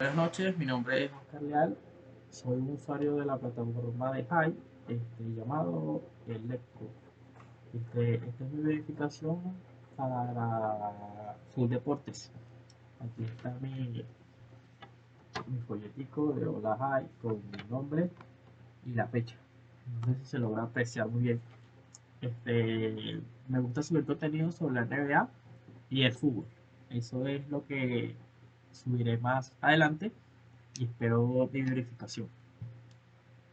Buenas noches, mi nombre es Oscar Leal, soy un usuario de la plataforma de HAI este, llamado Electro. Este, esta es mi verificación para Full Deportes. Aquí está mi, mi folletico de Hola HAI con mi nombre y la fecha. No sé si se logra apreciar muy bien. Este, me gusta subir contenido sobre la NBA y el fútbol. Eso es lo que subiré más adelante y espero mi verificación.